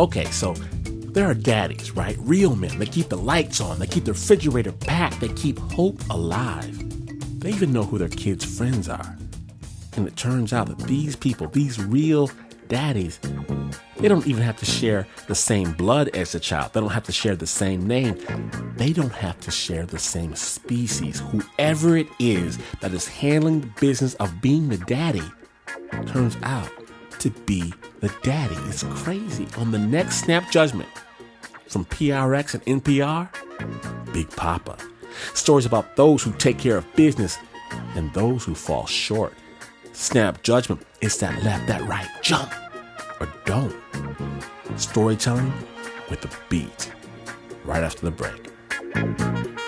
Okay, so there are daddies, right? Real men. They keep the lights on, they keep the refrigerator packed, they keep hope alive. They even know who their kids' friends are. And it turns out that these people, these real daddies, they don't even have to share the same blood as the child. They don't have to share the same name. They don't have to share the same species. Whoever it is that is handling the business of being the daddy turns out to be the daddy. It's crazy. On the next Snap Judgment from PRX and NPR, Big Papa. Stories about those who take care of business and those who fall short. Snap Judgment is that left, that right, jump or don't. Storytelling with a beat. Right after the break.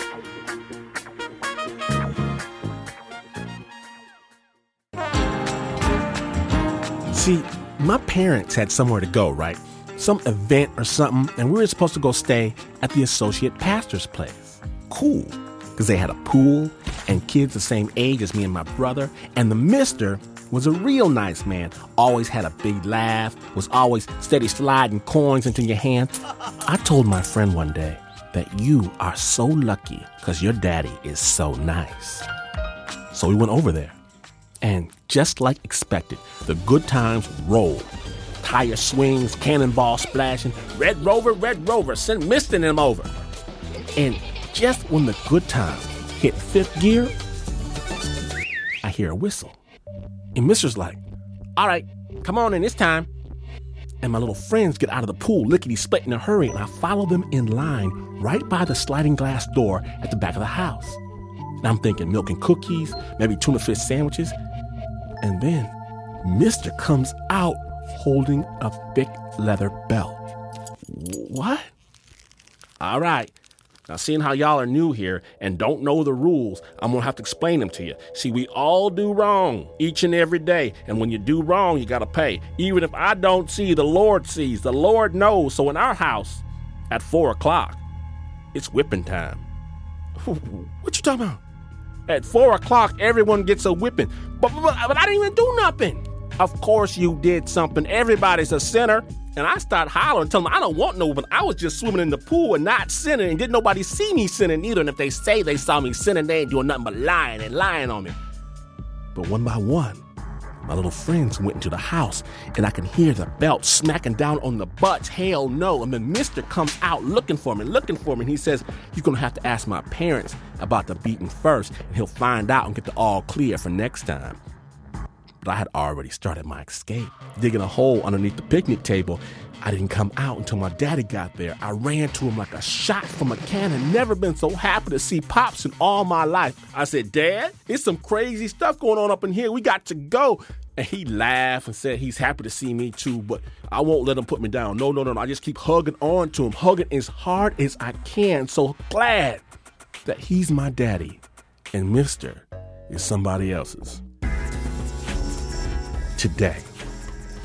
See, my parents had somewhere to go, right? Some event or something, and we were supposed to go stay at the associate pastor's place. Cool, because they had a pool and kids the same age as me and my brother, and the mister was a real nice man. Always had a big laugh, was always steady sliding coins into your hand. I told my friend one day that you are so lucky because your daddy is so nice. So we went over there. And just like expected, the good times rolled. Tire swings, cannonball splashing, Red Rover, Red Rover, send misting them over. And just when the good times hit fifth gear, I hear a whistle. And Mister's like, all right, come on in, it's time. And my little friends get out of the pool, lickety split in a hurry, and I follow them in line right by the sliding glass door at the back of the house. And I'm thinking milk and cookies, maybe tuna fish sandwiches. And then Mister comes out holding a thick leather belt. What? All right, now, seeing how y'all are new here and don't know the rules, I'm gonna have to explain them to you. See, we all do wrong each and every day, and when you do wrong, you gotta pay. Even if I don't see, the Lord sees, the Lord knows. So in our house, at four o'clock, it's whipping time. What you talking about? At four o'clock, everyone gets a whipping. But, but, but I didn't even do nothing. Of course you did something. Everybody's a sinner. And I started hollering, telling them I don't want no, but I was just swimming in the pool and not sinning, and didn't nobody see me sinning either. And if they say they saw me sinning, they ain't doing nothing but lying and lying on me. But one by one, my little friends went into the house, and I can hear the belt smacking down on the butts. Hell no. And then Mister comes out looking for me, looking for me, and he says, You're gonna have to ask my parents about the beating first, and he'll find out and get the all clear for next time but I had already started my escape, digging a hole underneath the picnic table. I didn't come out until my daddy got there. I ran to him like a shot from a cannon. Never been so happy to see Pops in all my life. I said, Dad, it's some crazy stuff going on up in here. We got to go. And he laughed and said he's happy to see me too, but I won't let him put me down. No, no, no, no. I just keep hugging on to him, hugging as hard as I can. So glad that he's my daddy and Mister is somebody else's today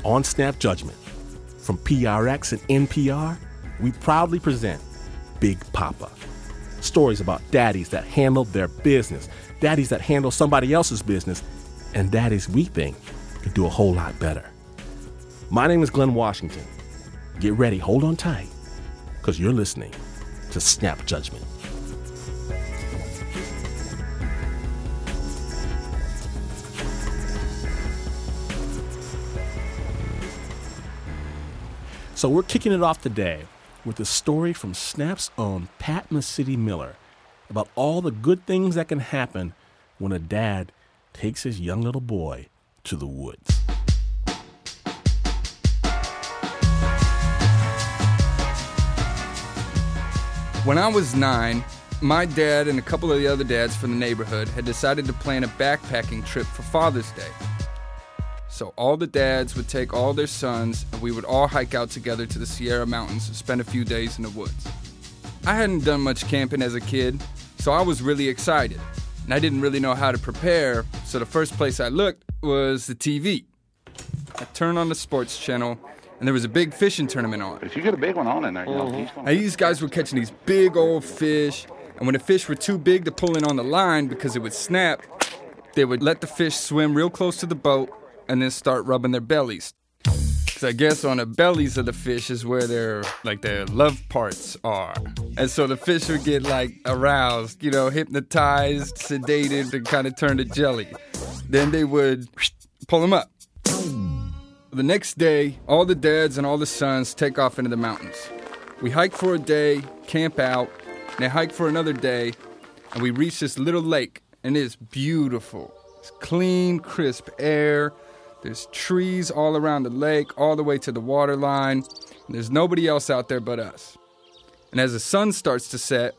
on Snap Judgment from PRX and NPR, we proudly present Big Papa. Stories about daddies that handle their business, daddies that handle somebody else's business, and daddies we think could do a whole lot better. My name is Glynn Washington. Get ready, hold on tight, because you're listening to Snap Judgment. So we're kicking it off today with a story from Snap's own Pat Mesiti-Miller about all the good things that can happen when a dad takes his young little boy to the woods. When I was nine, my dad and a couple of the other dads from the neighborhood had decided to plan a backpacking trip for Father's Day. So all the dads would take all their sons, and we would all hike out together to the Sierra Mountains and spend a few days in the woods. I hadn't done much camping as a kid, so I was really excited. And I didn't really know how to prepare, so the first place I looked was the TV. I turned on the sports channel, and there was a big fishing tournament on. If you get a big one on in there, you know, Now, these guys were catching these big old fish, and when the fish were too big to pull in on the line because it would snap, they would let the fish swim real close to the boat and then start rubbing their bellies. So I guess on the bellies of the fish is where their like their love parts are. And so the fish would get like aroused, you know, hypnotized, sedated, and kind of turn to jelly. Then they would pull them up. The next day, all the dads and all the sons take off into the mountains. We hike for a day, camp out, and they hike for another day, and we reach this little lake, and it's beautiful. It's clean, crisp air. There's trees all around the lake, all the way to the water line. And there's nobody else out there but us. And as the sun starts to set,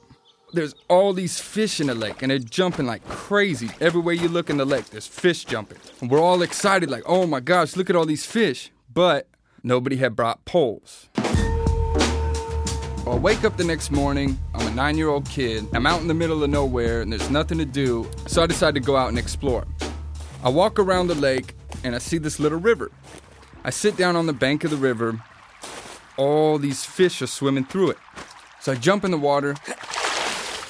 there's all these fish in the lake, and they're jumping like crazy. Everywhere you look in the lake, there's fish jumping. And we're all excited, like, oh my gosh, look at all these fish. But nobody had brought poles. I wake up the next morning. I'm a nine year old kid. I'm out in the middle of nowhere and there's nothing to do, so I decide to go out and explore. I walk around the lake and I see this little river. I sit down on the bank of the river. All these fish are swimming through it. So I jump in the water.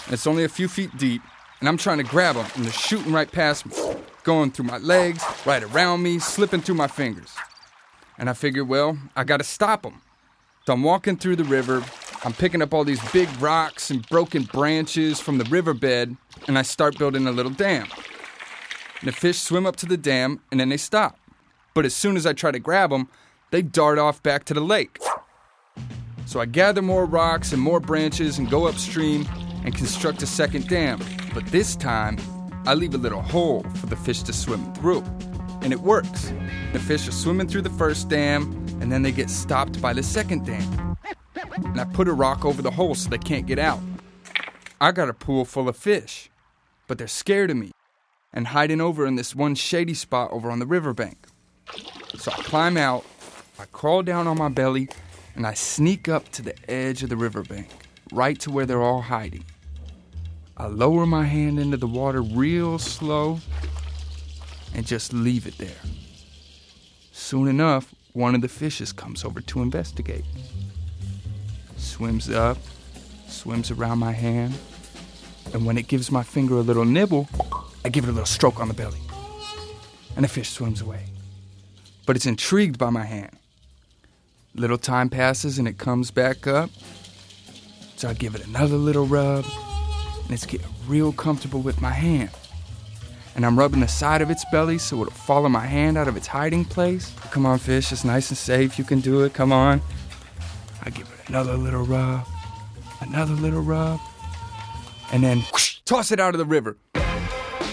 It's only a few feet deep, and I'm trying to grab them, and they're shooting right past me, going through my legs, right around me, slipping through my fingers. And I figured, well, I gotta stop them. So I'm walking through the river, I'm picking up all these big rocks and broken branches from the riverbed, and I start building a little dam. And the fish swim up to the dam, and then they stop. But as soon as I try to grab them, they dart off back to the lake. So I gather more rocks and more branches and go upstream and construct a second dam. But this time, I leave a little hole for the fish to swim through. And it works. The fish are swimming through the first dam, and then they get stopped by the second dam and I put a rock over the hole so they can't get out. I got a pool full of fish, but they're scared of me and hiding over in this one shady spot over on the riverbank. So I climb out, I crawl down on my belly, and I sneak up to the edge of the riverbank, right to where they're all hiding. I lower my hand into the water real slow and just leave it there. Soon enough, one of the fishes comes over to investigate swims up, swims around my hand, and when it gives my finger a little nibble, I give it a little stroke on the belly. And the fish swims away. But it's intrigued by my hand. Little time passes and it comes back up. So I give it another little rub, and it's getting real comfortable with my hand. And I'm rubbing the side of its belly so it'll follow my hand out of its hiding place. Come on, fish, it's nice and safe. You can do it. Come on. I give it another little rub, another little rub, and then whoosh, toss it out of the river.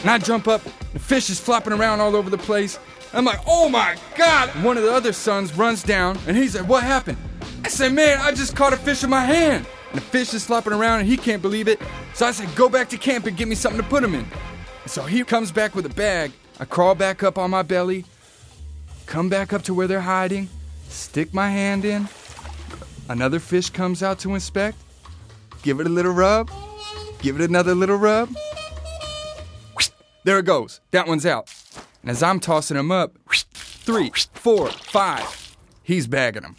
And I jump up, the fish is flopping around all over the place. I'm like, oh my God! One of the other sons runs down and he's like, what happened? I said, man, I just caught a fish in my hand. And the fish is flopping around and he can't believe it. So I said, go back to camp and get me something to put him in. And so he comes back with a bag. I crawl back up on my belly, come back up to where they're hiding, stick my hand in, Another fish comes out to inspect. Give it a little rub. Give it another little rub. There it goes. That one's out. And as I'm tossing him up, three, four, five, he's bagging them.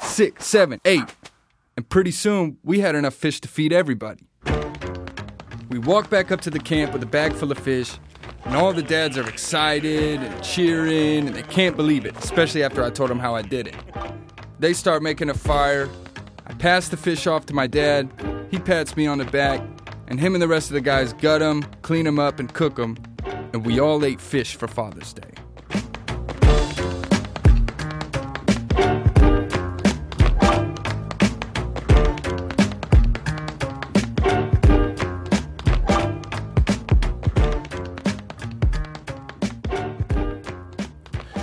Six, seven, eight. And pretty soon, we had enough fish to feed everybody. We walk back up to the camp with a bag full of fish, and all the dads are excited and cheering, and they can't believe it, especially after I told them how I did it. They start making a fire. I pass the fish off to my dad. He pats me on the back, and him and the rest of the guys gut them, clean them up, and cook them. And we all ate fish for Father's Day.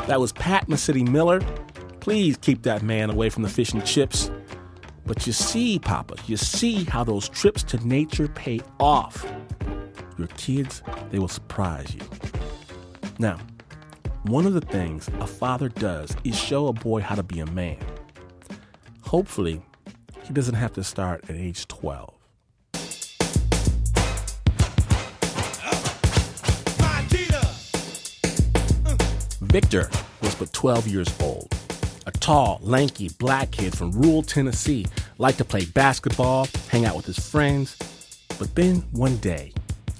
That was Pat Mesiti Miller Please keep that man away from the fish and chips. But you see, Papa, you see how those trips to nature pay off. Your kids, they will surprise you. Now, one of the things a father does is show a boy how to be a man. Hopefully, he doesn't have to start at age 12. Victor was but 12 years old a tall, lanky black kid from rural Tennessee, liked to play basketball, hang out with his friends. But then one day,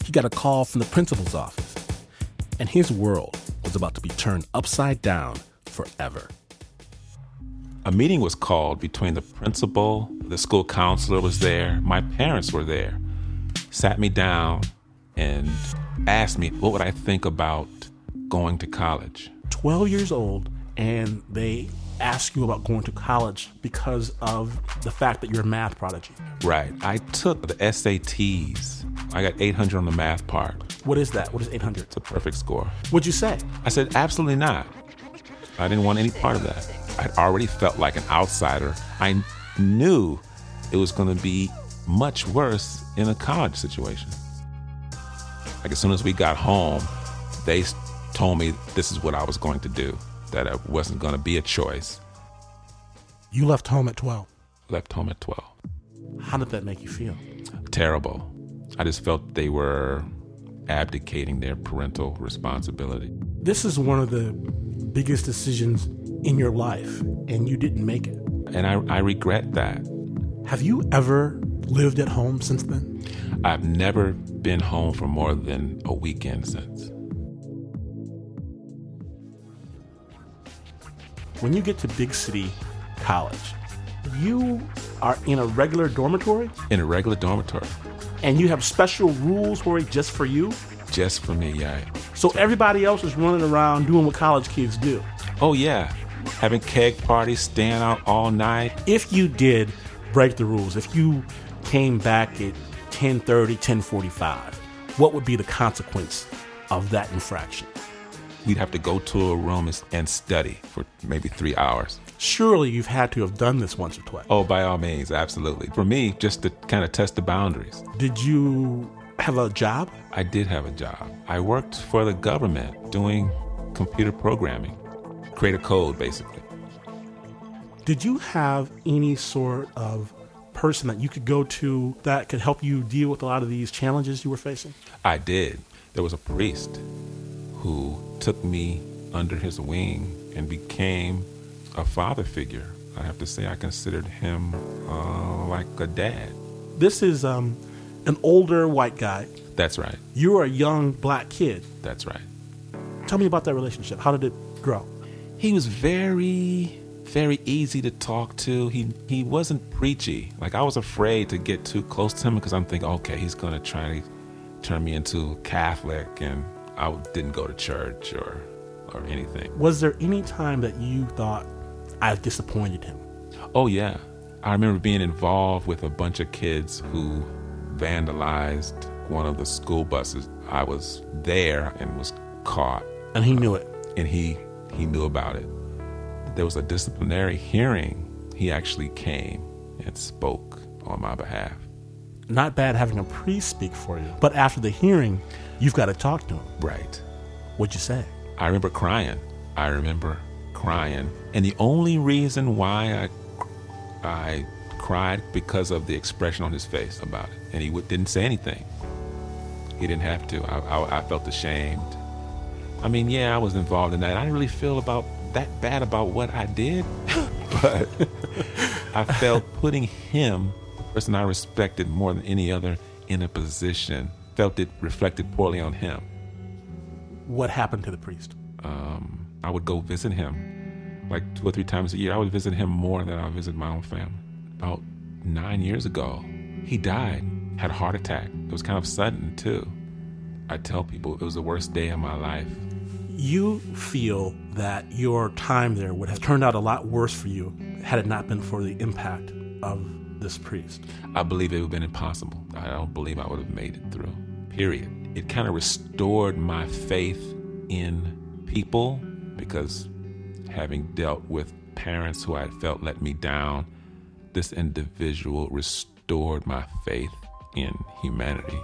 he got a call from the principal's office, and his world was about to be turned upside down forever. a meeting was called between the principal, the school counselor was there, my parents were there, sat me down and asked me what would I think about going to college. 12 years old, and they ask you about going to college because of the fact that you're a math prodigy. Right. I took the SATs. I got 800 on the math part. What is that? What is 800? It's a perfect score. What'd you say? I said, absolutely not. I didn't want any part of that. I'd already felt like an outsider. I knew it was going to be much worse in a college situation. Like as soon as we got home, they told me this is what I was going to do, that it wasn't going to be a choice. You left home at 12. Left home at 12. How did that make you feel? Terrible. I just felt they were abdicating their parental responsibility. This is one of the biggest decisions in your life, and you didn't make it. And I, I regret that. Have you ever lived at home since then? I've never been home for more than a weekend since. When you get to big city college, you are in a regular dormitory In a regular dormitory, and you have special rules for it just for you. just for me, yeah. So everybody else is running around doing what college kids do. Oh, yeah. Having keg parties, staying out all night. If you did break the rules, if you came back at 10:30, 10:45, what would be the consequence of that infraction? We'd have to go to a room and- study for maybe three hours. Surely you've had to have done this once or twice. Oh, by all means, absolutely. For me, just to kind of test the boundaries. Did you have a job? I did have a job. I worked for the government doing computer programming, create a code basically. Did you have any sort of person that you could go to that could help you deal with a lot of these challenges you were facing? I did. There was a priest who took me under his wing and became a father figure. I have to say, I considered him uh, like a dad. This is um, an older white guy. That's right. You are a young black kid. That's right. Tell me about that relationship. How did it grow? He was very, very easy to talk to. He he wasn't preachy. Like I was afraid to get too close to him because I'm thinking, okay, he's gonna try to turn me into Catholic, and I didn't go to church or or anything. Was there any time that you thought, I've disappointed him? Oh yeah, I remember being involved with a bunch of kids who vandalized one of the school buses. I was there and was caught, And he knew it. Uh, and he he knew about it. There was a disciplinary hearing. He actually came and spoke on my behalf. Not bad having a priest speak for you. But after the hearing, you've got to talk to him. Right. What'd you say? I remember crying. I remember crying, and the only reason why I I cried because of the expression on his face about it, and he would, didn't say anything. He didn't have to. I, I, I felt ashamed. I mean, yeah, I was involved in that. I didn't really feel about that bad about what I did, but I felt putting him, the person I respected more than any other, in a position, felt it reflected poorly on him. What happened to the priest? um, I would go visit him like two or three times a year. I would visit him more than I would visit my own family. About nine years ago, he died, had a heart attack. It was kind of sudden, too. I tell people it was the worst day of my life. You feel that your time there would have turned out a lot worse for you had it not been for the impact of this priest. I believe it would have been impossible. I don't believe I would have made it through. Period. It kind of restored my faith in people because having dealt with parents who I felt let me down, this individual restored my faith in humanity.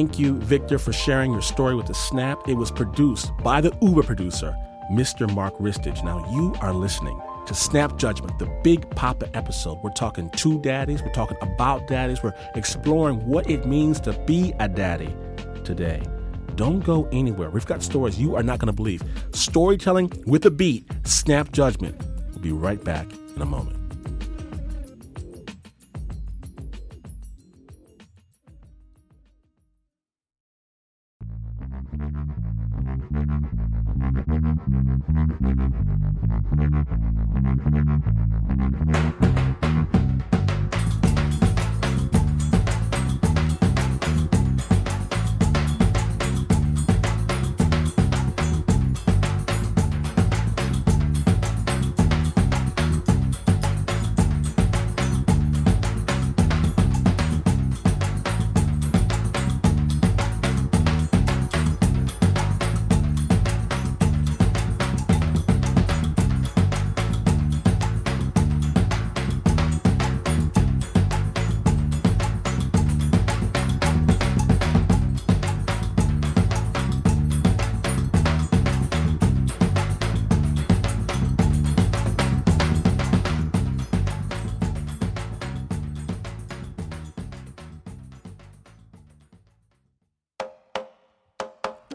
Thank you, Victor, for sharing your story with the Snap. It was produced by the Uber producer, Mr. Mark Ristich. Now you are listening to Snap Judgment, the Big Papa episode. We're talking to daddies, we're talking about daddies, we're exploring what it means to be a daddy today. Don't go anywhere. We've got stories you are not going to believe. Storytelling with a beat, Snap Judgment. We'll be right back in a moment. Thank you.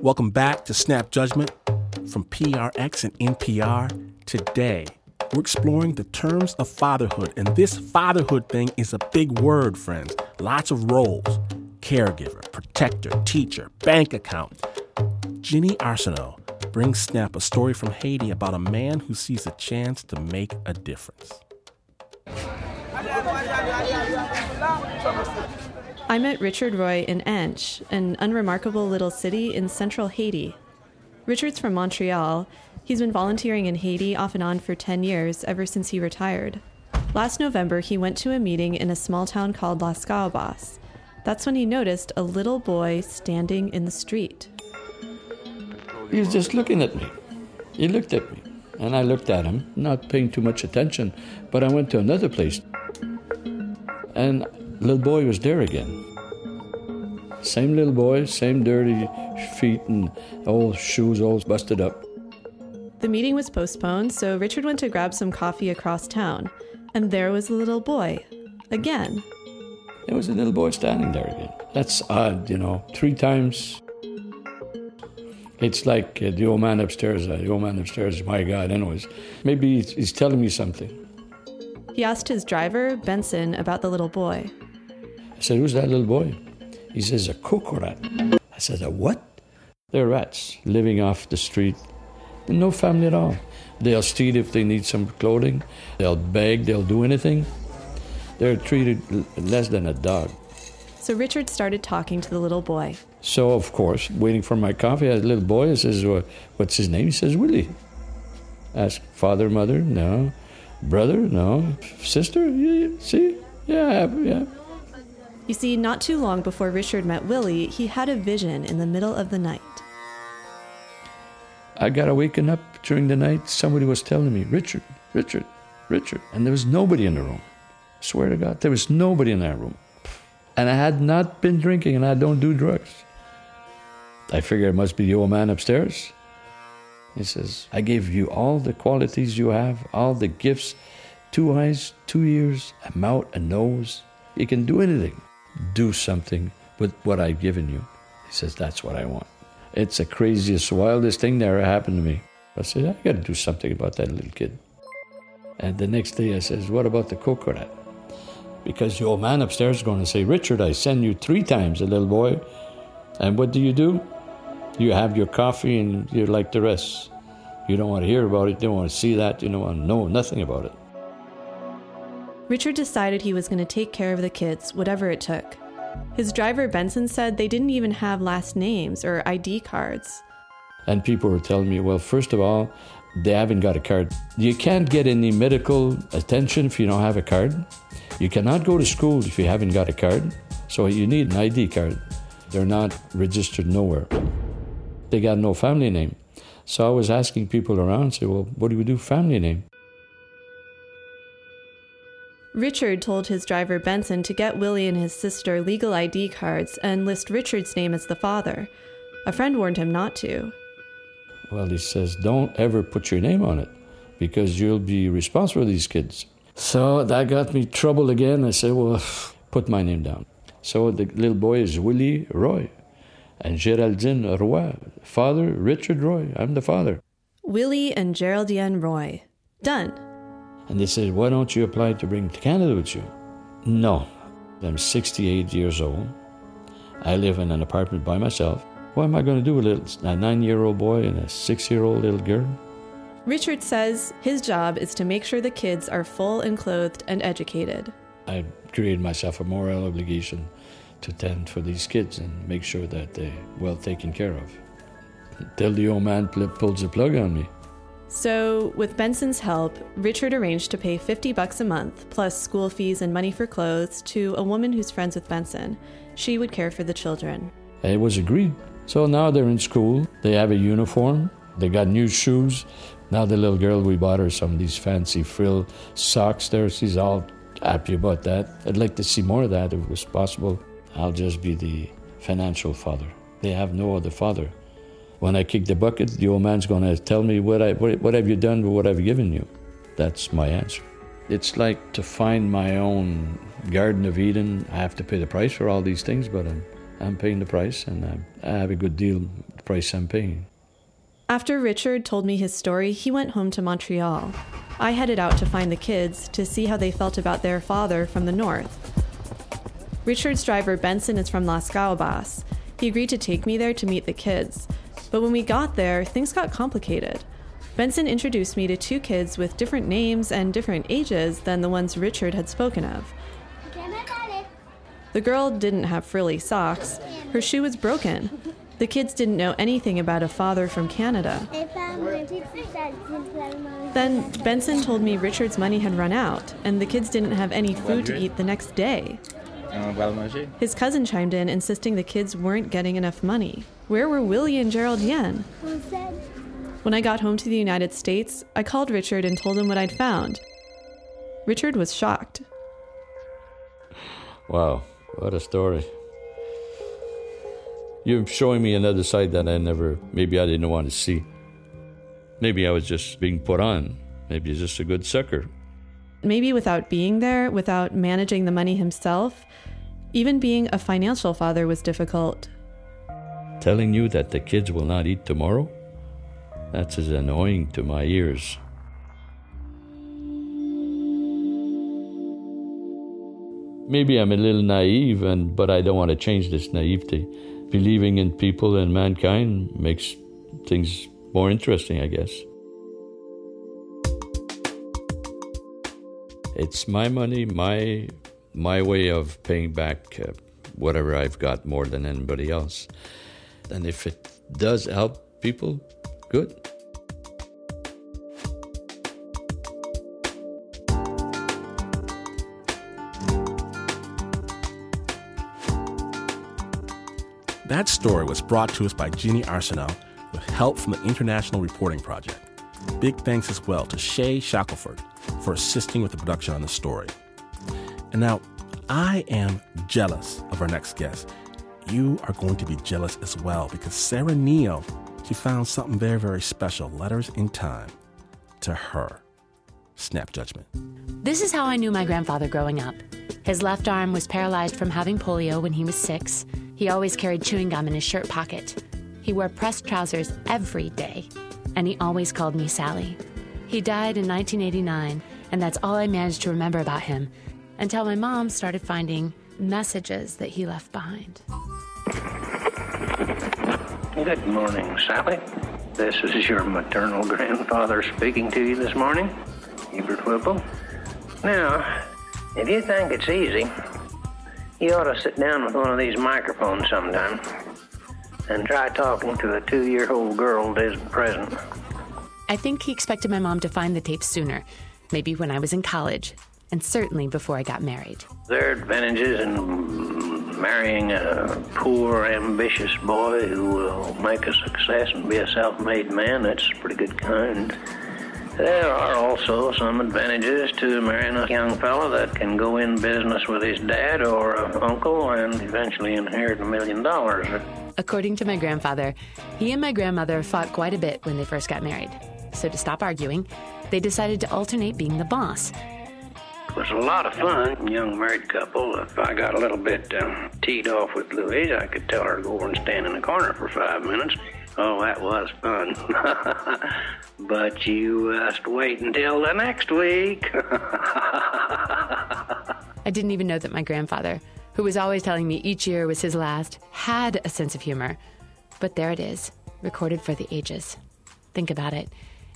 Welcome back to Snap Judgment from PRX and NPR. Today, we're exploring the terms of fatherhood, and this fatherhood thing is a big word, friends. Lots of roles caregiver, protector, teacher, bank account. Jenny Arsenault brings Snap a story from Haiti about a man who sees a chance to make a difference. I met Richard Roy in Hinche, an unremarkable little city in central Haiti. Richard's from Montreal. He's been volunteering in Haiti off and on for 10 years, ever since he retired. Last November, he went to a meeting in a small town called Lascahobas. That's when he noticed a little boy standing in the street. He was just looking at me. He looked at me, and I looked at him, not paying too much attention. But I went to another place, and little boy was there again. Same little boy, same dirty feet and old shoes all busted up. The meeting was postponed, so Richard went to grab some coffee across town. And there was the little boy. Again. There was a little boy standing there again. That's odd, you know. Three times. It's like uh, the old man upstairs. Uh, the old man upstairs, my God, anyways. Maybe he's, he's telling me something. He asked his driver, Benson, about the little boy. I said, Who's that little boy? He says, A cocoa rat. I said, A what? They're rats living off the street. No family at all. They'll steal if they need some clothing. They'll beg. They'll do anything. They're treated less than a dog. So Richard started talking to the little boy. So, of course, waiting for my coffee, I had a little boy. I says, "Wha- What's his name? He says, Willie. Ask father, mother? No. Brother? No. Sister? Yeah, see? Yeah, yeah. You see, not too long before Richard met Willie, he had a vision in the middle of the night. I got awakened up during the night. Somebody was telling me, Richard, Richard, Richard. And there was nobody in the room. I Swear to God, there was nobody in that room. And I had not been drinking and I don't do drugs. I figured it must be the old man upstairs. He says, I gave you all the qualities you have, all the gifts two eyes, two ears, a mouth, a nose. You can do anything. Do something with what I've given you. He says, That's what I want. It's the craziest, wildest thing that ever happened to me. I said, I got to do something about that little kid. And the next day I says, What about the coconut? Because the old man upstairs is going to say, Richard, I send you three times a little boy. And what do you do? You have your coffee and you're like the rest. You don't want to hear about it, you don't want to see that, you don't want to know nothing about it. Richard decided he was going to take care of the kids, whatever it took. His driver, Benson, said they didn't even have last names or ID cards. And people were telling me, well, first of all, they haven't got a card. You can't get any medical attention if you don't have a card. You cannot go to school if you haven't got a card. So you need an ID card. They're not registered nowhere. They got no family name. So I was asking people around, say, well, what do we do family name? Richard told his driver Benson to get Willie and his sister legal ID cards and list Richard's name as the father. A friend warned him not to. Well, he says, don't ever put your name on it because you'll be responsible for these kids. So that got me trouble again. I said, well, put my name down. So the little boy is Willie Roy and Geraldine Roy. Father, Richard Roy. I'm the father. Willie and Geraldine Roy. Done. And they said, why don't you apply to bring to Canada with you? No. I'm 68 years old. I live in an apartment by myself. What am I going to do with a, little, a nine year old boy and a six year old little girl? Richard says his job is to make sure the kids are full and clothed and educated. I created myself a moral obligation to tend for these kids and make sure that they're well taken care of. Till the old man pulls the plug on me. So, with Benson's help, Richard arranged to pay 50 bucks a month plus school fees and money for clothes to a woman who's friends with Benson. She would care for the children. It was agreed. So now they're in school. They have a uniform. They got new shoes. Now the little girl, we bought her some of these fancy frill socks there. She's all happy about that. I'd like to see more of that if it was possible. I'll just be the financial father. They have no other father. When I kick the bucket, the old man's going to tell me what, I, what, what have you done with what I've given you. That's my answer. It's like to find my own Garden of Eden. I have to pay the price for all these things, but I'm, I'm paying the price, and I, I have a good deal the price I'm paying. After Richard told me his story, he went home to Montreal. I headed out to find the kids to see how they felt about their father from the north. Richard's driver Benson is from Lascahobas. He agreed to take me there to meet the kids. But when we got there, things got complicated. Benson introduced me to two kids with different names and different ages than the ones Richard had spoken of. The girl didn't have frilly socks, her shoe was broken. The kids didn't know anything about a father from Canada. Then Benson told me Richard's money had run out, and the kids didn't have any food to eat the next day. Uh, His cousin chimed in, insisting the kids weren't getting enough money. Where were Willie and Geraldine? When I got home to the United States, I called Richard and told him what I'd found. Richard was shocked. Wow, what a story. You're showing me another side that I never, maybe I didn't want to see. Maybe I was just being put on. Maybe he's just a good sucker. Maybe without being there, without managing the money himself, even being a financial father was difficult. Telling you that the kids will not eat tomorrow? That's as annoying to my ears. Maybe I'm a little naive, and but I don't want to change this naivety. Believing in people and mankind makes things more interesting, I guess. It's my money, my my way of paying back uh, whatever I've got more than anybody else. And if it does help people, good. That story was brought to us by Jeannie Arsenault with help from the International Reporting Project. Big thanks as well to Shea Shackelford for assisting with the production on the story. And now, I am jealous of our next guest. You are going to be jealous as well because Sarah Neal, she found something very, very special letters in time to her. Snap judgment. This is how I knew my grandfather growing up. His left arm was paralyzed from having polio when he was six. He always carried chewing gum in his shirt pocket. He wore pressed trousers every day, and he always called me Sally. He died in 1989, and that's all I managed to remember about him until my mom started finding messages that he left behind. Good morning, Sally. This is your maternal grandfather speaking to you this morning, Hubert Whipple. Now, if you think it's easy, you ought to sit down with one of these microphones sometime and try talking to a two year old girl that isn't present. I think he expected my mom to find the tapes sooner, maybe when I was in college, and certainly before I got married. There are advantages in marrying a poor, ambitious boy who will make a success and be a self made man. That's a pretty good kind. There are also some advantages to marrying a young fellow that can go in business with his dad or uncle and eventually inherit a million dollars. According to my grandfather, he and my grandmother fought quite a bit when they first got married. So to stop arguing, they decided to alternate being the boss. It was a lot of fun, young married couple. If I got a little bit uh, teed off with Louise, I could tell her to go over and stand in the corner for five minutes. Oh, that was fun. but you just wait until the next week. I didn't even know that my grandfather, who was always telling me each year was his last, had a sense of humor. But there it is, recorded for the ages. Think about it.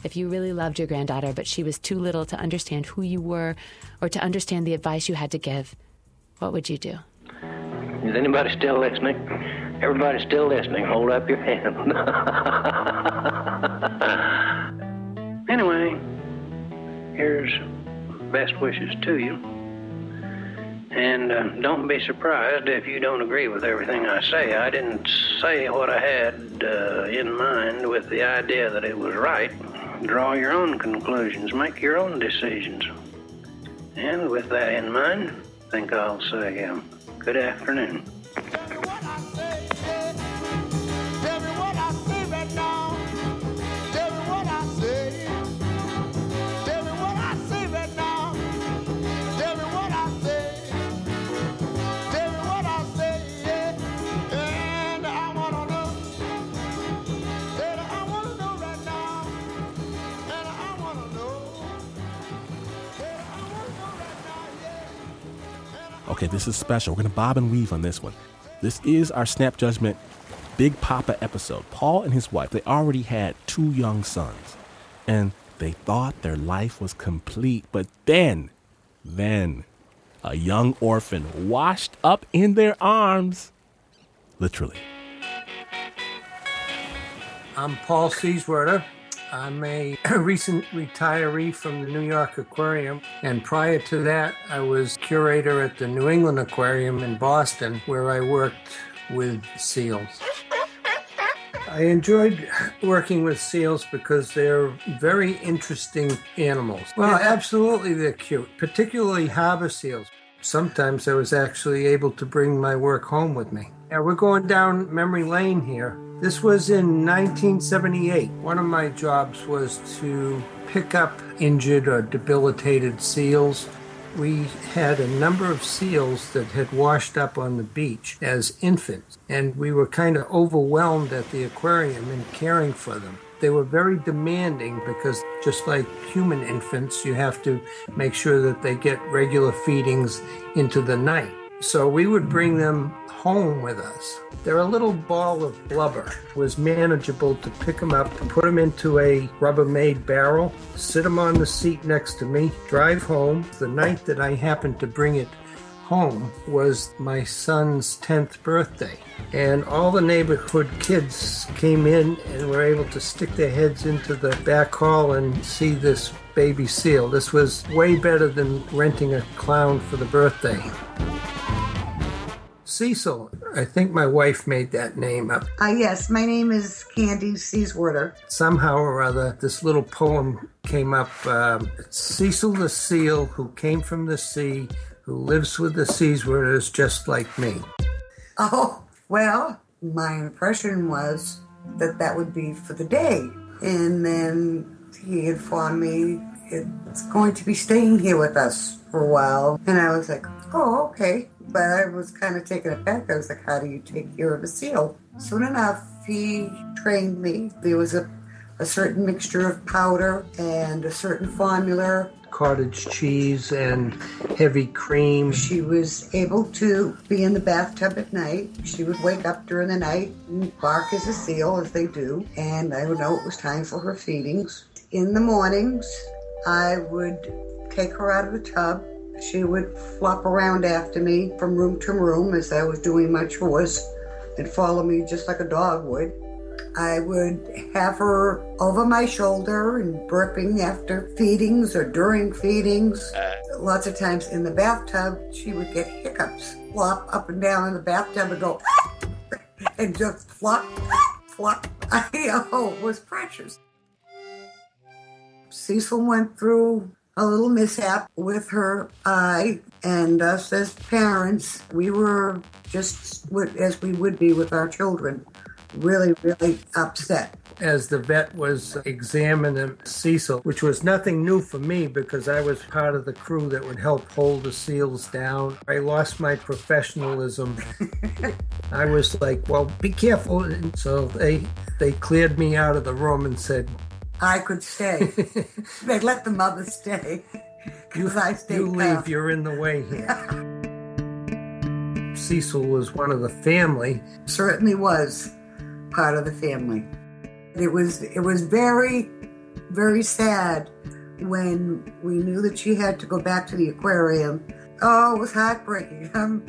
If you really loved your granddaughter, but she was too little to understand who you were or to understand the advice you had to give, what would you do? Is anybody still listening? Everybody still listening. Hold up your hand. anyway, here's best wishes to you. And uh, don't be surprised if you don't agree with everything I say. I didn't say what I had uh, in mind with the idea that it was right. Draw your own conclusions, make your own decisions. And with that in mind, I think I'll say um, good afternoon. Okay, this is special. We're going to bob and weave on this one. This is our Snap Judgment Big Papa episode. Paul and his wife, they already had two young sons, and they thought their life was complete. But then, then, a young orphan washed up in their arms. Literally. I'm Paul Sieswerda. I'm a recent retiree from the New York Aquarium, and prior to that, I was curator at the New England Aquarium in Boston, where I worked with seals. I enjoyed working with seals because they're very interesting animals. Well, absolutely, they're cute, particularly harbor seals. Sometimes I was actually able to bring my work home with me. Yeah, we're going down memory lane here. This was in 1978. One of my jobs was to pick up injured or debilitated seals. We had a number of seals that had washed up on the beach as infants, and we were kind of overwhelmed at the aquarium in caring for them. They were very demanding because, just like human infants, you have to make sure that they get regular feedings into the night. So we would bring them home with us. They're a little ball of blubber. Was manageable to pick them up, put them into a Rubbermaid barrel, sit them on the seat next to me, drive home. The night that I happened to bring it home was my son's 10th birthday. And all the neighborhood kids came in and were able to stick their heads into the back hall and see this baby seal. This was way better than renting a clown for the birthday. Cecil, I think my wife made that name up. Uh, yes, my name is Candy Sieswerda. Somehow or other, this little poem came up. Um, Cecil the seal, who came from the sea, who lives with the Sieswerdas just like me. Oh, well, my impression was that that would be for the day. And then he informed me it's going to be staying here with us for a while. And I was like, oh, okay. But I was kind of taken aback. I was like, how do you take care of a seal? Soon enough, he trained me. There was a, a certain mixture of powder and a certain formula. Cottage cheese and heavy cream. She was able to be in the bathtub at night. She would wake up during the night and bark as a seal, as they do. And I would know it was time for her feedings. In the mornings, I would take her out of the tub. She would flop around after me from room to room as I was doing my chores and follow me just like a dog would. I would have her over my shoulder and burping after feedings or during feedings. Uh. Lots of times in the bathtub, she would get hiccups, flop up and down in the bathtub and go, and just flop, flop. I, oh, it was precious. Cecil went through a little mishap with her eye, and us as parents, we were just as we would be with our children, really, really upset. as the vet was examining Cecil, which was nothing new for me because I was part of the crew that would help hold the seals down. I lost my professionalism. I was like, "Well, be careful." And so they they cleared me out of the room and said, I could stay. they let the mother stay. Because I stayed "You leave. You're in the way here." Cecil was one of the family. certainly was part of the family. It was it was very, very sad when we knew that she had to go back to the aquarium. Oh, it was heartbreaking. I'm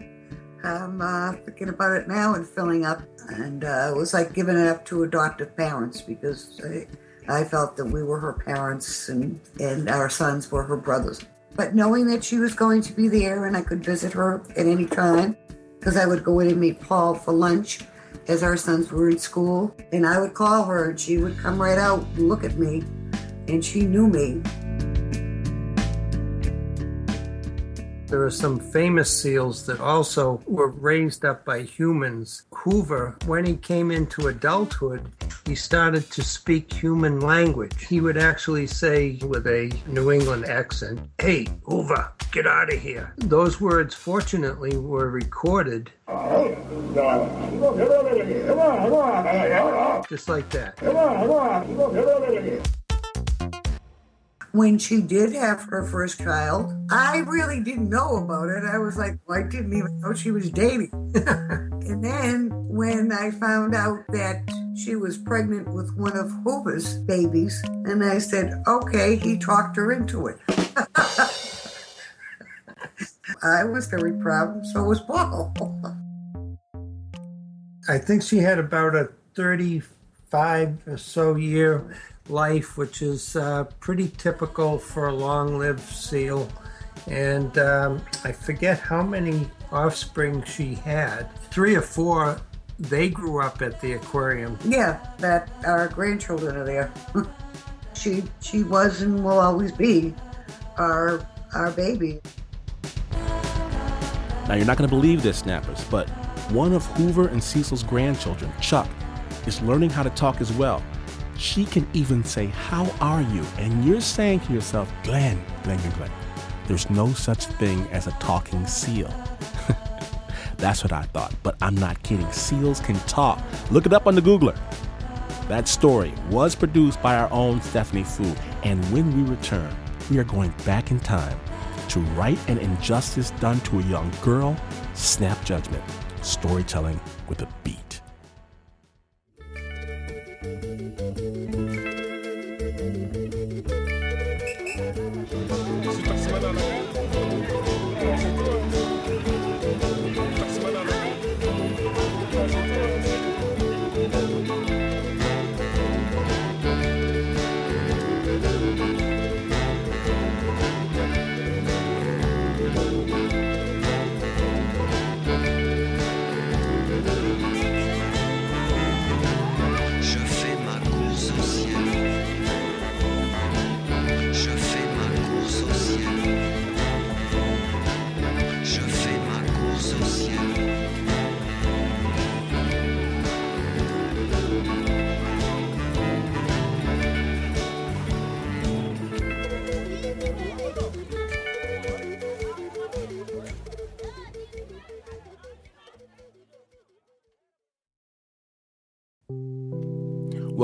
I'm uh, thinking about it now and filling up, and uh, it was like giving it up to adoptive parents because I, I felt that we were her parents and and our sons were her brothers. But knowing that she was going to be there and I could visit her at any time, because I would go in and meet Paul for lunch as our sons were in school, and I would call her and she would come right out and look at me, and she knew me. There are some famous seals that also were raised up by humans. Hoover, when he came into adulthood, he started to speak human language. He would actually say with a New England accent, Hey, Hoover, get out of here. Those words, fortunately, were recorded just like that. When she did have her first child, I really didn't know about it. I was like, well, I didn't even know she was dating. and then when I found out that she was pregnant with one of Hoover's babies, and I said, okay, he talked her into it. I was very proud, so was Paul. I think she had about a 35 or so year life, which is uh, pretty typical for a long lived seal. And um, I forget how many offspring she had. Three or four, they grew up at the aquarium. Yeah, that our grandchildren are there. she she was and will always be our our baby. Now, you're not going to believe this, snappers, but one of Hoover and Cecil's grandchildren, Chuck, is learning how to talk as well. She can even say, How are you? And you're saying to yourself, Glynn, Glynn, Glynn, Glynn, there's no such thing as a talking seal. That's what I thought, but I'm not kidding. Seals can talk. Look it up on the Googler. That story was produced by our own Stephanie Foo, and when we return, we are going back in time to right an injustice done to a young girl, snap judgment, storytelling with a beat.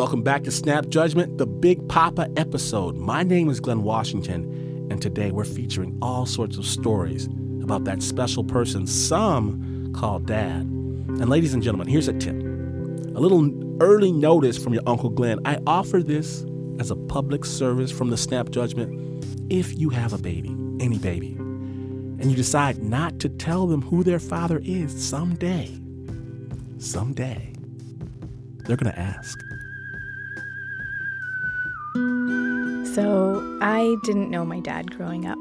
Welcome back to Snap Judgment, the Big Papa episode. My name is Glynn Washington, and today we're featuring all sorts of stories about that special person some call dad. And ladies and gentlemen, here's a tip. A little early notice from your Uncle Glenn. I offer this as a public service from the Snap Judgment. If you have a baby, any baby, and you decide not to tell them who their father is someday, someday, they're going to ask. So, I didn't know my dad growing up.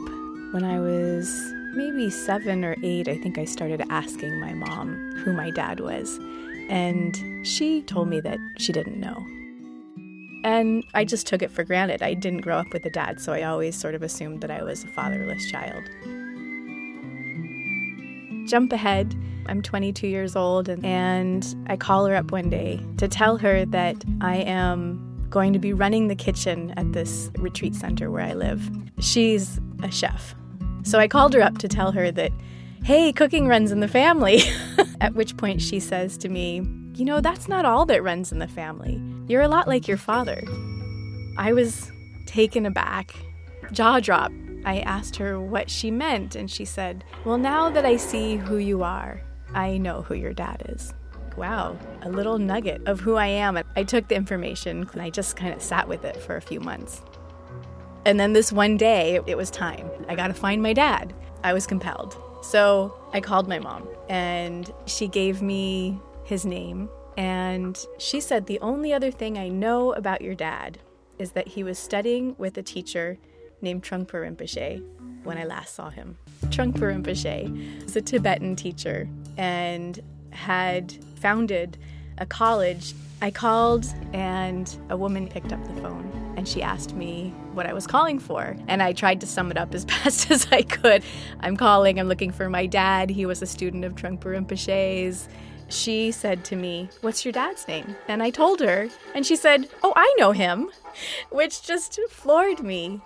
When I was maybe seven or eight, I think I started asking my mom who my dad was. And she told me that she didn't know. And I just took it for granted. I didn't grow up with a dad, so I always sort of assumed that I was a fatherless child. Jump ahead. I'm 22 years old, and, I call her up one day to tell her that I am going to be running the kitchen at this retreat center where I live. She's a chef. So I called her up to tell her that, hey, cooking runs in the family. at which point she says to me, you know, that's not all that runs in the family. You're a lot like your father. I was taken aback, jaw dropped. I asked her what she meant, and she said, Well, now that I see who you are, I know who your dad is. Wow, a little nugget of who I am. I took the information and I just kind of sat with it for a few months. And then this one day, it was time. I got to find my dad. I was compelled. So I called my mom, and she gave me his name. And she said, The only other thing I know about your dad is that he was studying with a teacher named Trungpa Rinpoche when I last saw him. Trungpa Rinpoche is a Tibetan teacher and had founded a college. I called and a woman picked up the phone and she asked me what I was calling for. And I tried to sum it up as best as I could. I'm calling, I'm looking for my dad. He was a student of Trungpa Rinpoche's. She said to me, What's your dad's name? And I told her, and she said, Oh, I know him, which just floored me.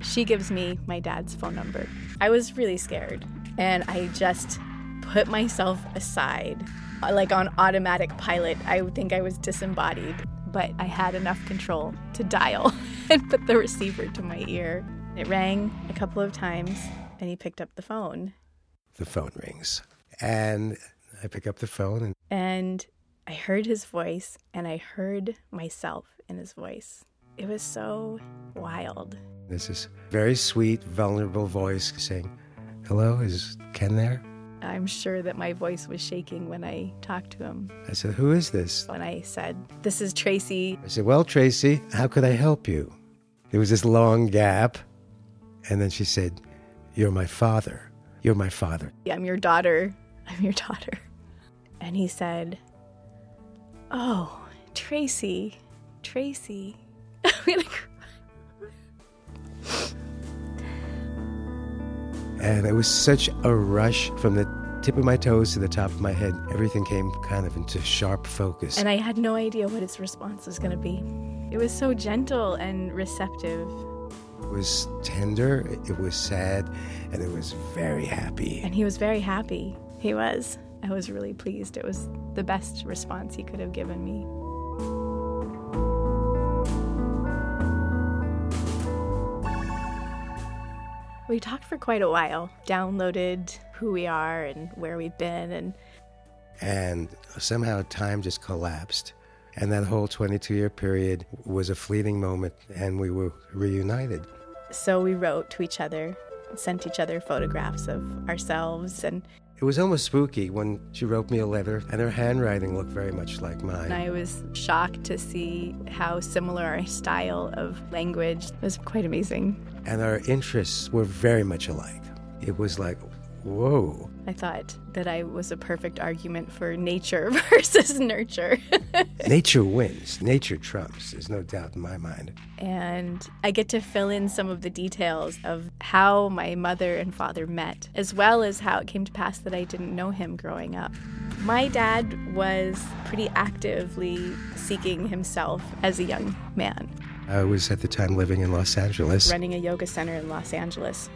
She gives me my dad's phone number. I was really scared, and I just put myself aside. Like on automatic pilot, I think I was disembodied, but I had enough control to dial and put the receiver to my ear. It rang a couple of times, and he picked up the phone. The phone rings, and I pick up the phone, and And I heard his voice, and I heard myself in his voice. It was so wild. there's this very sweet, vulnerable voice saying, "Hello, is Ken there?" I'm sure that my voice was shaking when I talked to him. I said, "Who is this?" And I said, This is Tracy. I said, Well, Tracy, how could I help you? There was this long gap. And then she said, You're my father. You're my father. I'm your daughter. I'm your daughter. And he said, Oh, Tracy, Tracy. I'm gonna cry. And it was such a rush from the tip of my toes to the top of my head. Everything came kind of into sharp focus. And I had no idea what his response was going to be. It was so gentle and receptive. It was tender, it was sad, and it was very happy. And he was very happy. He was. I was really pleased. It was the best response he could have given me. We talked for quite a while, downloaded who we are and where we've been, and And somehow time just collapsed. And that whole 22 year period was a fleeting moment, and we were reunited. so we wrote to each other, sent each other photographs of ourselves, and It was almost spooky when she wrote me a letter, and her handwriting looked very much like mine. I was shocked to see how similar our style of language It was quite amazing. and our interests were very much alike. It was like, whoa. I thought that I was a perfect argument for nature versus nurture. Nature wins, nature trumps, there's no doubt in my mind. and I get to fill in some of the details of how my mother and father met, as well as how it came to pass that I didn't know him growing up. My dad was pretty actively seeking himself as a young man, I was at the time living in Los Angeles. running a yoga center in Los Angeles.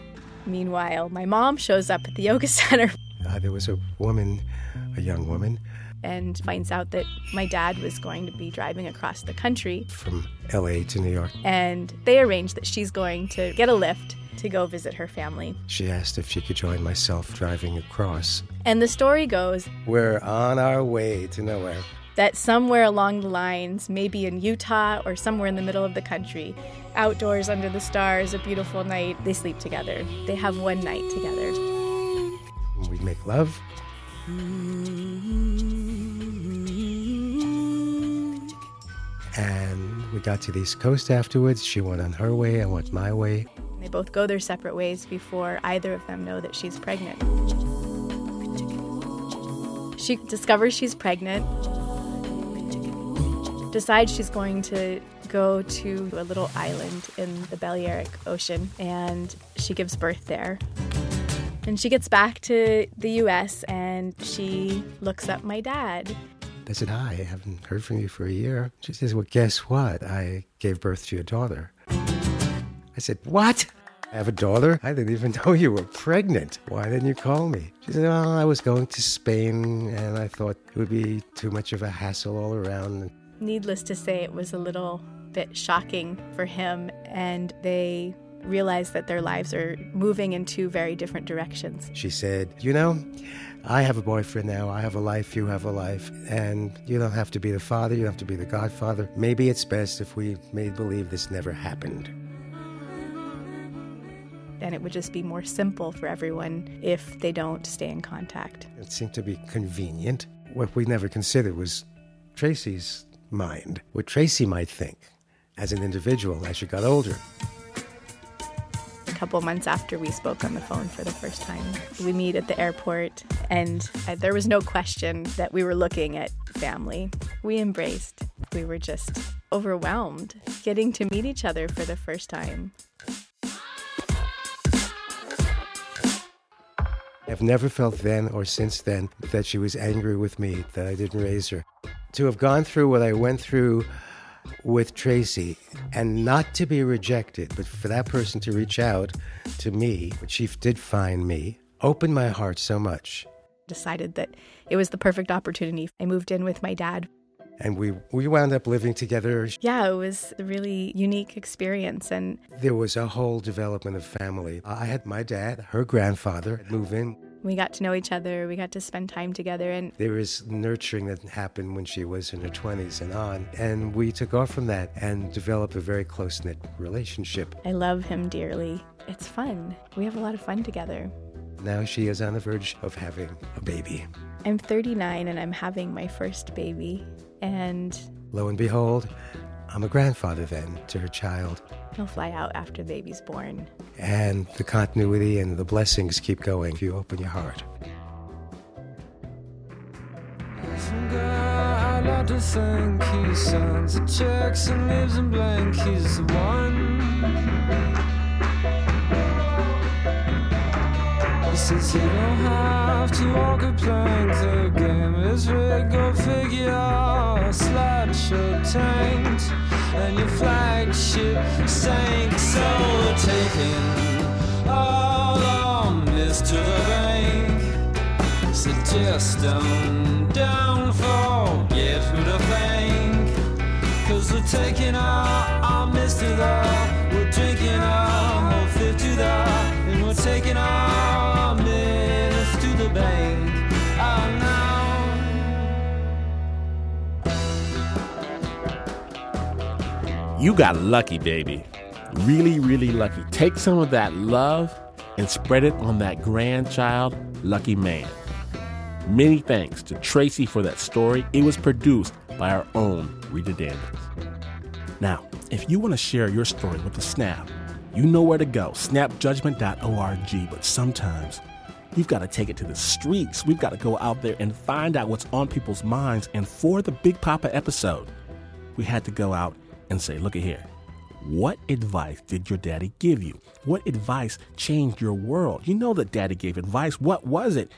Meanwhile, my mom shows up at the yoga center Uh, there was a woman, a young woman and finds out that my dad was going to be driving across the country. from LA to New York. And they arrange that she's going to get a lift to go visit her family. She asked if she could join myself driving across. And the story goes We're on our way to nowhere. That somewhere along the lines, maybe in Utah or somewhere in the middle of the country, outdoors under the stars, a beautiful night, they sleep together. They have one night together. We make love. And we got to the East Coast afterwards. She went on her way, I went my way. They both go their separate ways before either of them know that she's pregnant. She discovers she's pregnant, decides she's going to go to a little island in the Balearic Ocean and she gives birth there. And she gets back to the US and she looks up my dad. I said, Hi, I haven't heard from you for a year. She says, Well, guess what? I gave birth to your daughter. I said, What? I have a daughter? I didn't even know you were pregnant. Why didn't you call me? She said, Oh, I was going to Spain and I thought it would be too much of a hassle all around. Needless to say, it was a little bit shocking for him, and they realize that their lives are moving in two very different directions. She said, You know, I have a boyfriend now. I have a life. You have a life. And you don't have to be the father. You don't have to be the godfather. Maybe it's best if we made believe this never happened. And it would just be more simple for everyone if they don't stay in contact. It seemed to be convenient. What we never considered was Tracy's mind, what Tracy might think as an individual as she got older. A couple months after we spoke on the phone for the first time, we meet at the airport, and uh, there was no question that we were looking at family. We embraced. We were just overwhelmed getting to meet each other for the first time. I've never felt then or since then that she was angry with me that I didn't raise her. To have gone through what I went through with Tracy and not to be rejected, but for that person to reach out to me, which she did find me, opened my heart so much. Decided that it was the perfect opportunity. I moved in with my dad. And we, we wound up living together. Yeah, it was a really unique experience. And there was a whole development of family. I had my dad, her grandfather, move in. We got to know each other. We got to spend time together. And there was nurturing that happened when she was in her 20s and on. And we took off from that and developed a very close knit relationship. I love him dearly. It's fun. We have a lot of fun together. Now she is on the verge of having a baby. I'm 39 and I'm having my first baby. And lo and behold, I'm a grandfather then to her child. He'll fly out after the baby's born. And the continuity and the blessings keep going if you open your heart. Some guy I like to think he signs the checks and lives in blank. He's the one. Says you don't have to walk a plank. The game is rigged. Go figure. Slideshow tanked and your flagship sank. So we're taking all on this to the bank. Suggest them down, forget who to thank. Cause we're taking our, our to the, we're drinking our whole fifth to the, and we're taking our Oh, you got lucky, baby. Really, really lucky. Take some of that love and spread it on that grandchild, Lucky Man. Many thanks to Tracy for that story. It was produced by our own Rita Daniels. Now, if you want to share your story with the Snap, you know where to go snapjudgment.org. But sometimes we've got to take it to the streets. We've got to go out there and find out what's on people's minds. And for the Big Papa episode, we had to go out and say, look at here. What advice did your daddy give you? What advice changed your world? You know that daddy gave advice. What was it?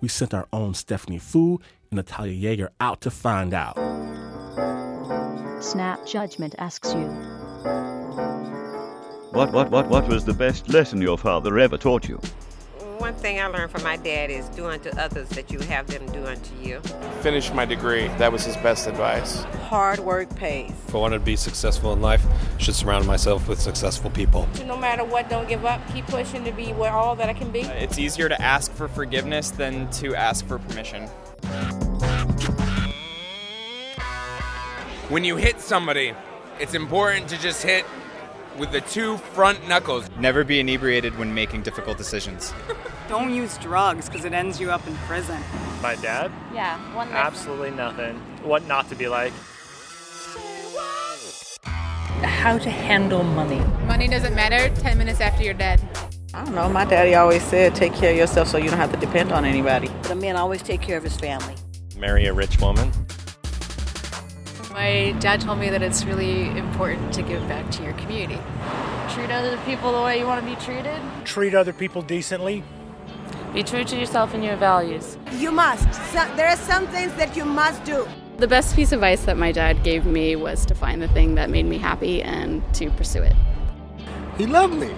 We sent our own Stephanie Foo and Natalia Yeager out to find out. Snap Judgment asks you. What, what, what, what was the best lesson your father ever taught you? One thing I learned from my dad is do unto others that you have them do unto you. Finish my degree. That was his best advice. Hard work pays. If I wanted to be successful in life, I should surround myself with successful people. No matter what, don't give up. Keep pushing to be what all that I can be. Uh, it's easier to ask for forgiveness than to ask for permission. When you hit somebody, it's important to just hit with the two front knuckles. Never be inebriated when making difficult decisions. Don't use drugs because it ends you up in prison. My dad? Yeah, one Absolutely nothing. What not to be like. How to handle money. Money doesn't matter 10 minutes after you're dead. I don't know. My daddy always said, take care of yourself so you don't have to depend on anybody. But a man always take care of his family. Marry a rich woman. My dad told me that it's really important to give back to your community. Treat other people the way you want to be treated. Treat other people decently. Be true to yourself and your values. You must. So, there are some things that you must do. The best piece of advice that my dad gave me was to find the thing that made me happy and to pursue it. He loved me.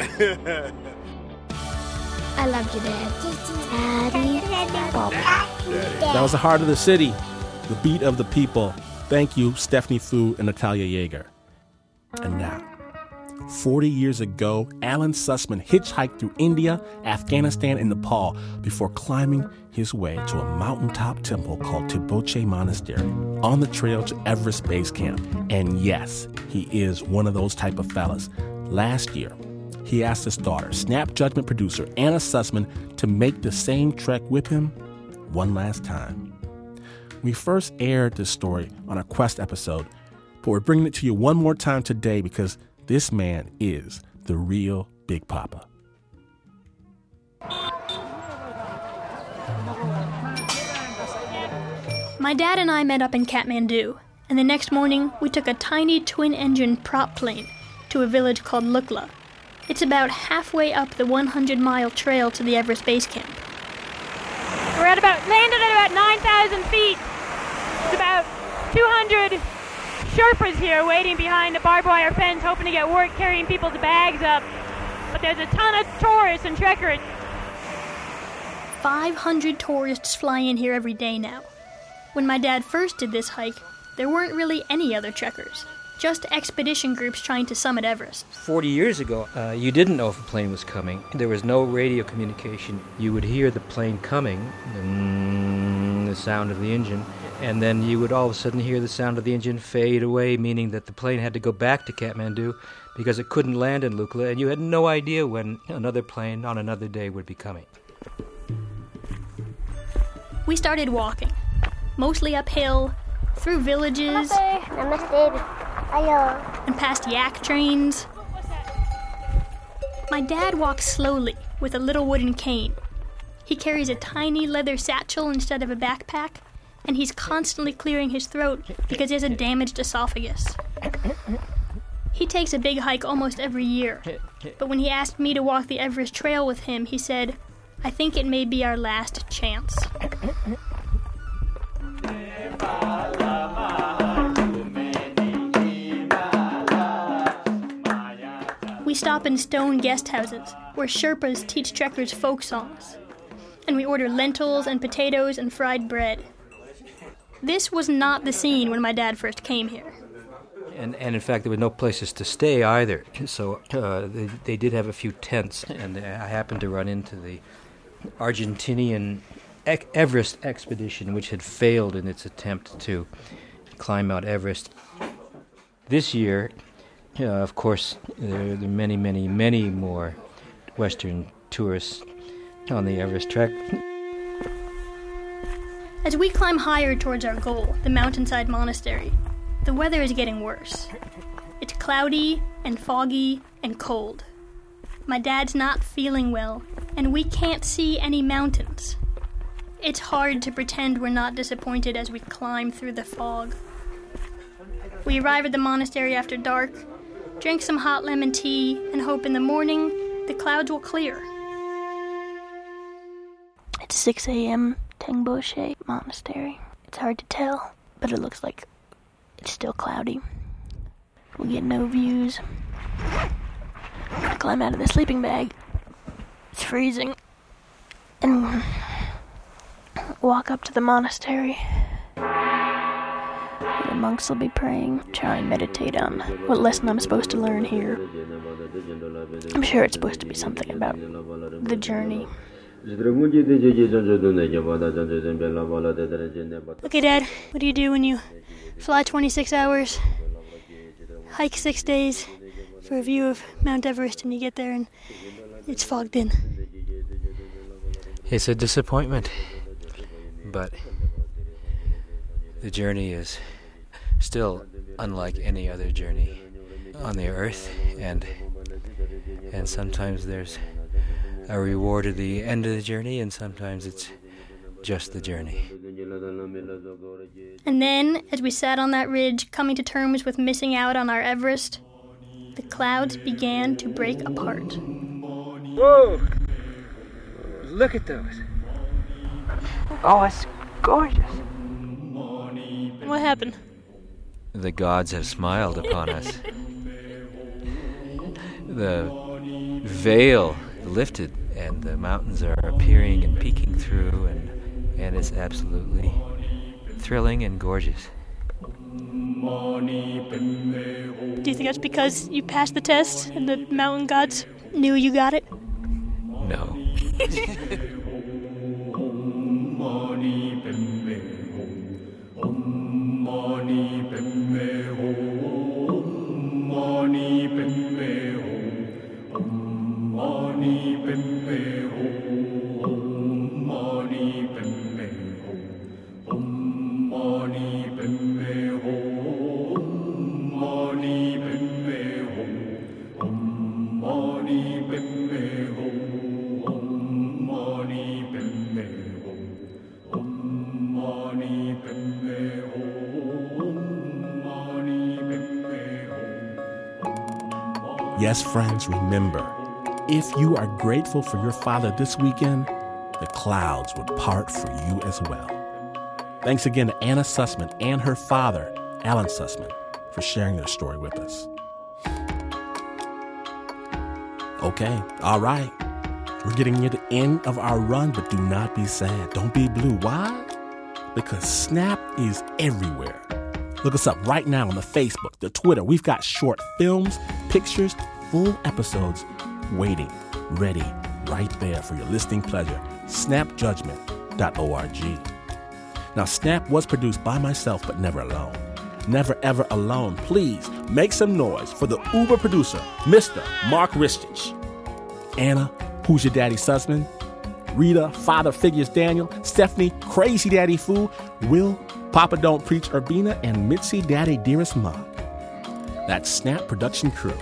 I love you, Dad. Daddy. That was the heart of the city, the beat of the people. Thank you, Stephanie Foo and Natalia Yeager. And now, 40 years ago, Alan Sussman hitchhiked through India, Afghanistan, and Nepal before climbing his way to a mountaintop temple called Tengboche Monastery on the trail to Everest Base Camp. And yes, he is one of those type of fellas. Last year, he asked his daughter, Snap Judgment producer Anna Sussman, to make the same trek with him one last time. We first aired this story on a Quest episode, but we're bringing it to you one more time today because this man is the real Big Papa. My dad and I met up in Kathmandu, and the next morning we took a tiny twin engine prop plane to a village called Lukla. It's about halfway up the 100 mile trail to the Everest Base Camp. We're at about, landed at about 9,000 feet. It's about 200 Sherpas here waiting behind the barbed wire fence, hoping to get work carrying people's bags up. But there's a ton of tourists and trekkers. 500 tourists fly in here every day now. When my dad first did this hike, there weren't really any other trekkers, just expedition groups trying to summit Everest. 40 years ago, uh, you didn't know if a plane was coming. There was no radio communication. You would hear the plane coming, mm, the sound of the engine, and then you would all of a sudden hear the sound of the engine fade away, meaning that the plane had to go back to Kathmandu because it couldn't land in Lukla, and you had no idea when another plane on another day would be coming. We started walking, mostly uphill, through villages, and past yak trains. My dad walks slowly with a little wooden cane. He carries a tiny leather satchel instead of a backpack, and he's constantly clearing his throat because he has a damaged esophagus. He takes a big hike almost every year, but when he asked me to walk the Everest Trail with him, he said, I think it may be our last chance. We stop in stone guest houses where Sherpas teach trekkers folk songs. And we order lentils and potatoes and fried bread. This was not the scene when my dad first came here. And, and in fact, there were no places to stay either. So uh, they, they did have a few tents, and I happened to run into the Argentinian Everest expedition, which had failed in its attempt to climb Mount Everest. This year, of course, there are many, many, many more Western tourists on the Everest trek. As we climb higher towards our goal, the mountainside monastery, the weather is getting worse. It's cloudy and foggy and cold. My dad's not feeling well, and we can't see any mountains. It's hard to pretend we're not disappointed as we climb through the fog. We arrive at the monastery after dark, drink some hot lemon tea, and hope in the morning the clouds will clear. It's 6 a.m. Tengboche Monastery. It's hard to tell, but it looks like it's still cloudy. We get no views. I climb out of the sleeping bag. It's freezing. And walk up to the monastery. The monks will be praying, try and meditate on what lesson I'm supposed to learn here. I'm sure it's supposed to be something about the journey. Okay, Dad, what do you do when you fly 26 hours, hike six days for a view of Mount Everest, and you get there and it's fogged in? It's a disappointment, but the journey is still unlike any other journey on the earth, and and sometimes there's a reward at the end of the journey, and sometimes it's just the journey. And then, as we sat on that ridge, coming to terms with missing out on our Everest, the clouds began to break apart. Whoa! Look at those. Oh, it's gorgeous. What happened? The gods have smiled upon us. the veil lifted, and the mountains are appearing and peeking through, and, and it's absolutely thrilling and gorgeous. Do you think that's because you passed the test and the mountain gods knew you got it? No. friends, remember if you are grateful for your father this weekend, the clouds would part for you as well. Thanks again to Anna Sussman and her father, Alan Sussman, for sharing their story with us. Okay, all right. We're getting near the end of our run, but do not be sad. Don't be blue. Why? Because Snap is everywhere. Look us up right now on the Facebook, the Twitter. We've got short films, pictures, full episodes waiting, ready, right there for your listening pleasure. Snapjudgment.org. Now, Snap was produced by myself, but never alone. Never ever alone. Please make some noise for the Uber producer, Mr. Mark Ristich. Anna, who's your daddy Sussman? Rita, Father Figures Daniel, Stephanie, Crazy Daddy Fool, Will, Papa Don't Preach Urbina, and Mitzi Daddy Dearest Mug. That's Snap Production Crew.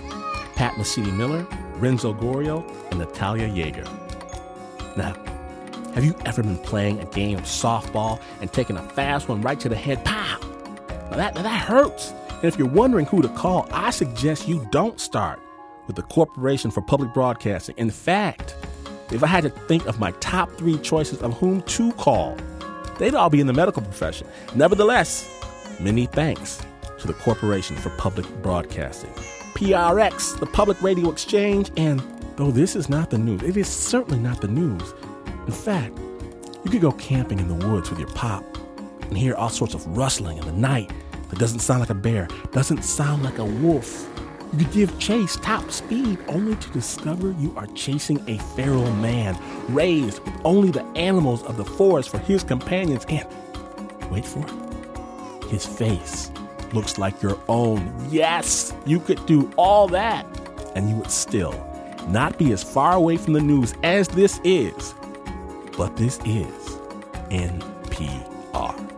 Pat Mesiti Miller, Renzo Gorio, and Natalia Yeager. Now, have you ever been playing a game of softball and taking a fast one right to the head? Pow! Now that, now that hurts. And if you're wondering who to call, I suggest you don't start with the Corporation for Public Broadcasting. In fact, if I had to think of my top three choices of whom to call, they'd all be in the medical profession. Nevertheless, many thanks to the Corporation for Public Broadcasting. PRX, the Public Radio Exchange, and though this is not the news, it is certainly not the news. In fact, you could go camping in the woods with your pop and hear all sorts of rustling in the night that doesn't sound like a bear, doesn't sound like a wolf. You could give chase top speed only to discover you are chasing a feral man raised with only the animals of the forest for his companions and, wait for it, his face looks like your own. Yes, you could do all that, and you would still not be as far away from the news as this is. But this is NPR.